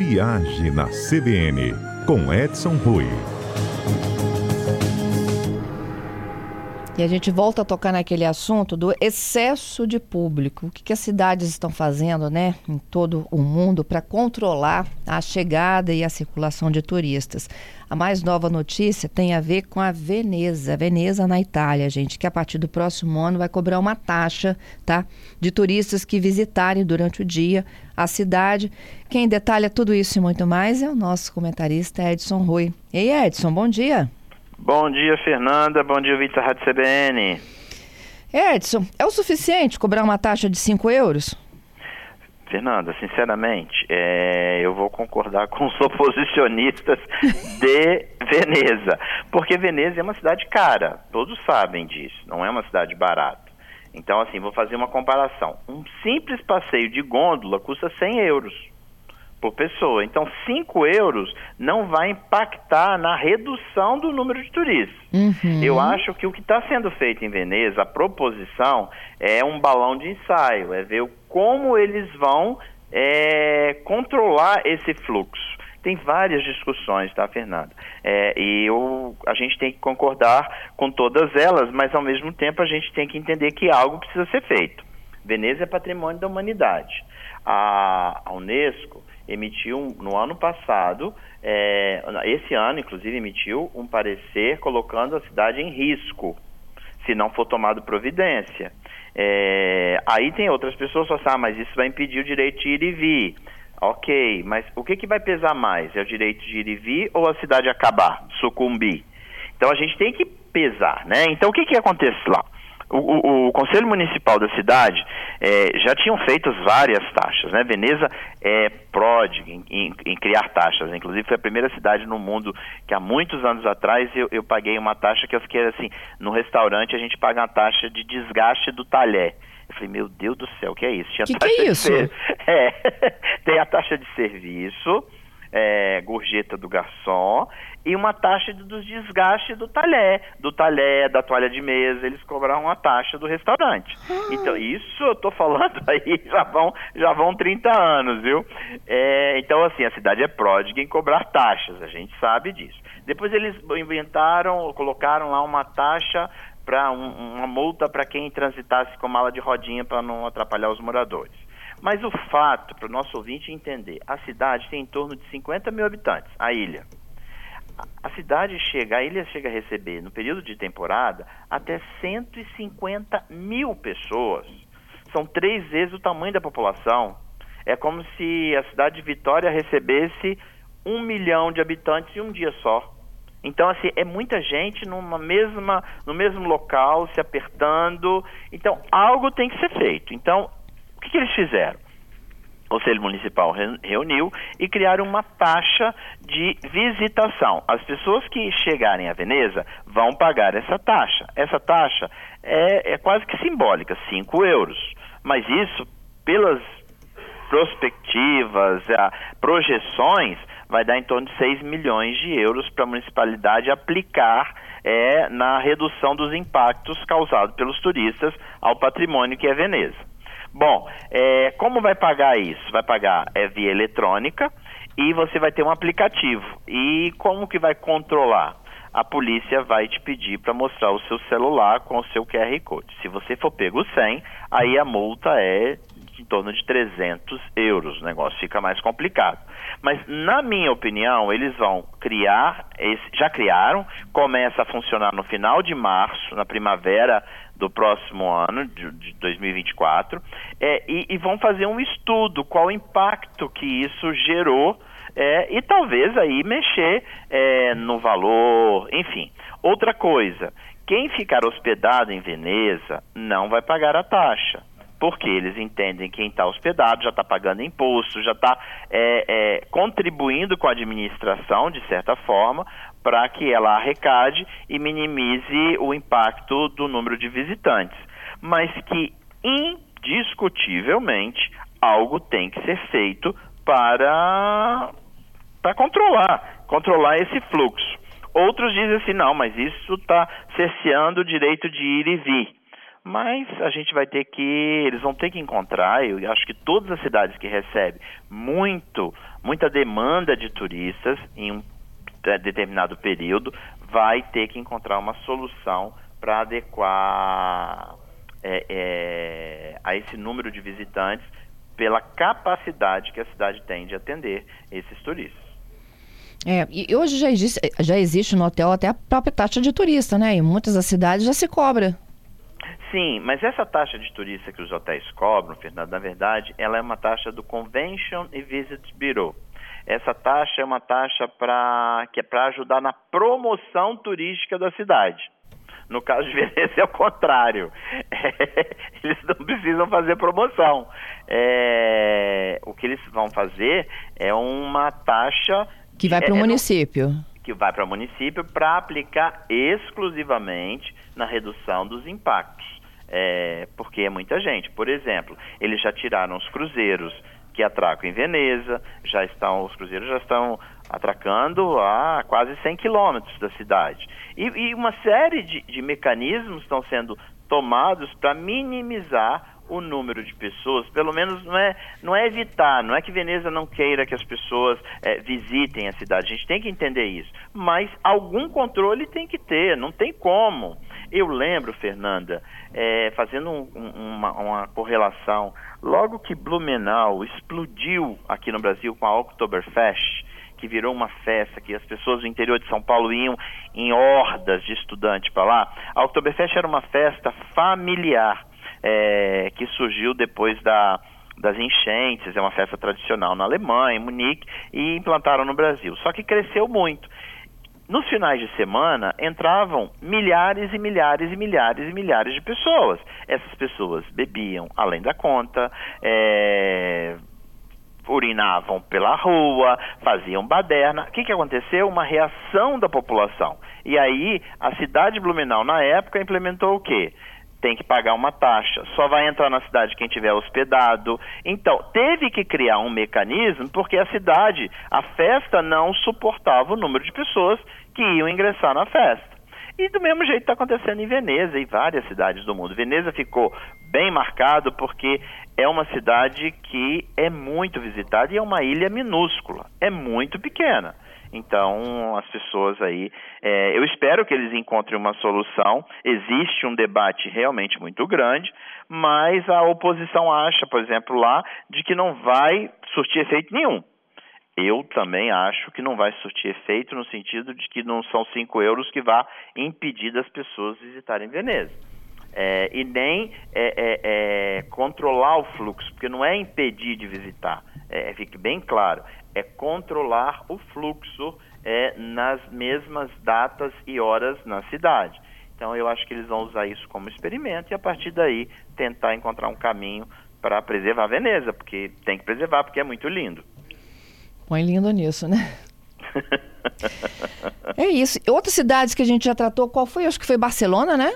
Viagem na CBN, com Edson Rui. E a gente volta a tocar naquele assunto do excesso de público. O que, que as cidades estão fazendo, né, em todo o mundo para controlar a chegada e a circulação de turistas. A mais nova notícia tem a ver com a Veneza, Veneza na Itália, gente, que a partir do próximo ano vai cobrar uma taxa, tá, de turistas que visitarem durante o dia a cidade. Quem detalha tudo isso e muito mais é o nosso comentarista Edson Rui. Ei, Edson, bom dia. Bom dia, Fernanda. Bom dia, Vitor Rádio CBN. Edson, é o suficiente cobrar uma taxa de 5 euros? Fernanda, sinceramente, é, eu vou concordar com os oposicionistas de Veneza. Porque Veneza é uma cidade cara, todos sabem disso, não é uma cidade barata. Então, assim, vou fazer uma comparação. Um simples passeio de gôndola custa 100 euros por pessoa. Então, 5 euros não vai impactar na redução do número de turistas. Uhum. Eu acho que o que está sendo feito em Veneza, a proposição, é um balão de ensaio, é ver como eles vão é, controlar esse fluxo. Tem várias discussões, tá, Fernanda? É, e eu, a gente tem que concordar com todas elas, mas ao mesmo tempo a gente tem que entender que algo precisa ser feito. Veneza é patrimônio da humanidade. A, a Unesco emitiu no ano passado, é, esse ano inclusive emitiu um parecer colocando a cidade em risco, se não for tomado providência. É, aí tem outras pessoas que falam assim, ah, mas isso vai impedir o direito de ir e vir. Ok, mas o que, que vai pesar mais? É o direito de ir e vir ou a cidade acabar, sucumbir? Então a gente tem que pesar, né? Então o que, que acontece lá? O, o, o, Conselho Municipal da cidade é, já tinham feito várias taxas, né? Veneza é pródiga em, em, em, criar taxas, inclusive foi a primeira cidade no mundo que há muitos anos atrás eu, eu paguei uma taxa que eu fiquei assim, no restaurante a gente paga uma taxa de desgaste do talher. Eu falei, meu Deus do céu, o que é isso? Tinha que taxa que é isso? Ser... É, tem a taxa de serviço, é, gorjeta do garçom e uma taxa dos desgastes do talher, do talher, da toalha de mesa, eles cobraram uma taxa do restaurante. Ah. Então, isso eu tô falando aí, já vão, já vão 30 anos, viu? É, então, assim, a cidade é pródiga em cobrar taxas, a gente sabe disso. Depois eles inventaram, colocaram lá uma taxa para um, uma multa para quem transitasse com mala de rodinha para não atrapalhar os moradores. Mas o fato, para o nosso ouvinte entender, a cidade tem em torno de 50 mil habitantes, a ilha. A cidade chega, a ilha chega a receber, no período de temporada, até 150 mil pessoas. São três vezes o tamanho da população. É como se a cidade de Vitória recebesse um milhão de habitantes em um dia só. Então, assim, é muita gente numa mesma, no mesmo local, se apertando. Então, algo tem que ser feito. Então, o que, que eles fizeram? O Conselho Municipal reuniu e criaram uma taxa de visitação. As pessoas que chegarem a Veneza vão pagar essa taxa. Essa taxa é, é quase que simbólica, 5 euros. Mas isso, pelas prospectivas, projeções, vai dar em torno de 6 milhões de euros para a municipalidade aplicar é, na redução dos impactos causados pelos turistas ao patrimônio que é Veneza. Bom, é, como vai pagar isso? Vai pagar é, via eletrônica e você vai ter um aplicativo. E como que vai controlar? A polícia vai te pedir para mostrar o seu celular com o seu QR Code. Se você for pego sem, aí a multa é em torno de 300 euros. O negócio fica mais complicado. Mas, na minha opinião, eles vão criar, esse, já criaram, começa a funcionar no final de março, na primavera do próximo ano, de, de 2024, é, e, e, vão fazer um estudo, qual o impacto que isso gerou, é, e talvez aí mexer é, no valor, enfim. Outra coisa, quem ficar hospedado em Veneza não vai pagar a taxa porque eles entendem que quem está hospedado já está pagando imposto, já está é, é, contribuindo com a administração, de certa forma, para que ela arrecade e minimize o impacto do número de visitantes. Mas que, indiscutivelmente, algo tem que ser feito para, para controlar, controlar esse fluxo. Outros dizem assim, não, mas isso está cerceando o direito de ir e vir. Mas a gente vai ter que, eles vão ter que encontrar, eu acho que todas as cidades que recebem muito, muita demanda de turistas em um determinado período, vai ter que encontrar uma solução para adequar é, é, a esse número de visitantes pela capacidade que a cidade tem de atender esses turistas. É, e hoje já existe, já existe no hotel até a própria taxa de turista, né? Em muitas das cidades já se cobra. Sim, mas essa taxa de turista que os hotéis cobram, Fernando, na verdade, ela é uma taxa do Convention and Visit Bureau. Essa taxa é uma taxa pra, que é para ajudar na promoção turística da cidade. No caso de Veneza é o contrário. É, eles não precisam fazer promoção. É, o que eles vão fazer é uma taxa que vai para o é, é município. Que vai para o município para aplicar exclusivamente na redução dos impactos. É, porque é muita gente. Por exemplo, eles já tiraram os cruzeiros que atracam em Veneza, já estão, os cruzeiros já estão atracando a quase 100 quilômetros da cidade. E, e, uma série de, de mecanismos estão sendo tomados para minimizar o número de pessoas, pelo menos não é, não é evitar, não é que Veneza não queira que as pessoas é, visitem a cidade, a gente tem que entender isso, mas algum controle tem que ter, não tem como. Eu lembro, Fernanda, é, fazendo um, uma, uma correlação, logo que Blumenau explodiu aqui no Brasil com a Oktoberfest, que virou uma festa, que as pessoas do interior de São Paulo iam em hordas de estudantes para lá. A Oktoberfest era uma festa familiar é, que surgiu depois da, das enchentes, é uma festa tradicional na Alemanha, em Munique, e implantaram no Brasil. Só que cresceu muito. Nos finais de semana entravam milhares e milhares e milhares e milhares de pessoas. Essas pessoas bebiam além da conta, é, urinavam pela rua, faziam baderna. O que, que aconteceu? Uma reação da população. E aí a cidade de Blumenau, na época, implementou o quê? Tem que pagar uma taxa. Só vai entrar na cidade quem tiver hospedado. Então, teve que criar um mecanismo porque a cidade, a festa não suportava o número de pessoas que iam ingressar na festa. E do mesmo jeito está acontecendo em Veneza e várias cidades do mundo. Veneza ficou bem marcado porque é uma cidade que é muito visitada e é uma ilha minúscula, é muito pequena. Então, as pessoas aí, é, eu espero que eles encontrem uma solução. Existe um debate realmente muito grande, mas a oposição acha, por exemplo, lá, de que não vai surtir efeito nenhum. Eu também acho que não vai surtir efeito no sentido de que não são 5 euros que vá impedir das pessoas visitarem Veneza. É, e nem é, é, é controlar o fluxo, porque não é impedir de visitar, é, fique bem claro, é controlar o fluxo é, nas mesmas datas e horas na cidade. Então eu acho que eles vão usar isso como experimento e a partir daí tentar encontrar um caminho para preservar a Veneza, porque tem que preservar porque é muito lindo. Põe lindo nisso, né? é isso. Outras cidades que a gente já tratou, qual foi? Acho que foi Barcelona, né?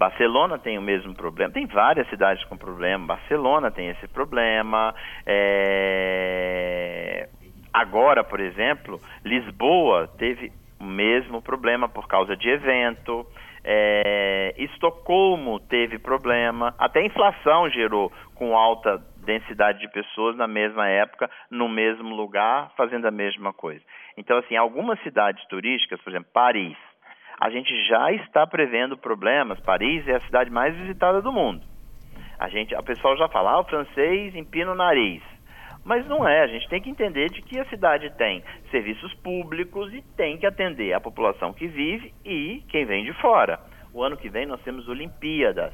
Barcelona tem o mesmo problema, tem várias cidades com problema. Barcelona tem esse problema. É... Agora, por exemplo, Lisboa teve o mesmo problema por causa de evento. É, Estocolmo teve problema, até inflação gerou com alta densidade de pessoas na mesma época, no mesmo lugar, fazendo a mesma coisa. Então, assim, algumas cidades turísticas, por exemplo, Paris, a gente já está prevendo problemas. Paris é a cidade mais visitada do mundo. A gente, a pessoal já fala, ah, o francês empina o nariz. Mas não é, a gente tem que entender de que a cidade tem serviços públicos e tem que atender a população que vive e quem vem de fora. O ano que vem nós temos Olimpíadas.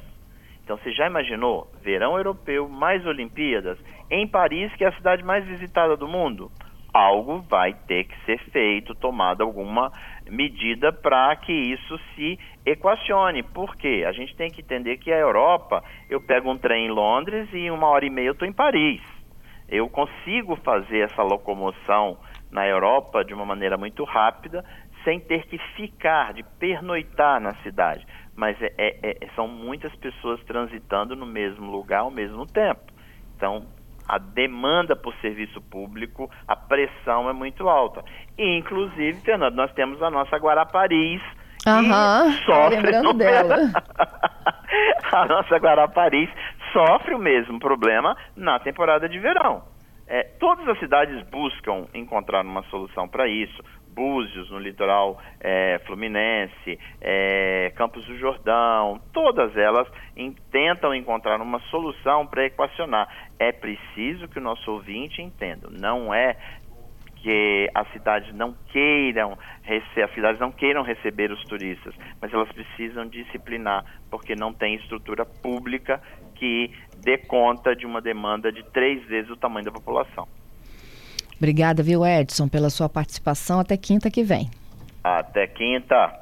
Então você já imaginou verão europeu mais Olimpíadas em Paris, que é a cidade mais visitada do mundo? Algo vai ter que ser feito, tomada alguma medida para que isso se equacione. Por quê? A gente tem que entender que a Europa, eu pego um trem em Londres e em uma hora e meia eu estou em Paris eu consigo fazer essa locomoção na Europa de uma maneira muito rápida, sem ter que ficar, de pernoitar na cidade. Mas é, é, é, são muitas pessoas transitando no mesmo lugar ao mesmo tempo. Então, a demanda por serviço público, a pressão é muito alta. E, inclusive, Fernando, nós temos a nossa Guarapariz, Aham, sofre lembrando dela. a nossa Guarapari sofre o mesmo problema na temporada de verão. É, todas as cidades buscam encontrar uma solução para isso. Búzios, no litoral é, fluminense, é, Campos do Jordão, todas elas em, tentam encontrar uma solução para equacionar. É preciso que o nosso ouvinte entenda, não é que as cidades não queiram as cidades não queiram receber os turistas, mas elas precisam disciplinar porque não tem estrutura pública que dê conta de uma demanda de três vezes o tamanho da população. Obrigada, viu, Edson, pela sua participação. Até quinta que vem. Até quinta.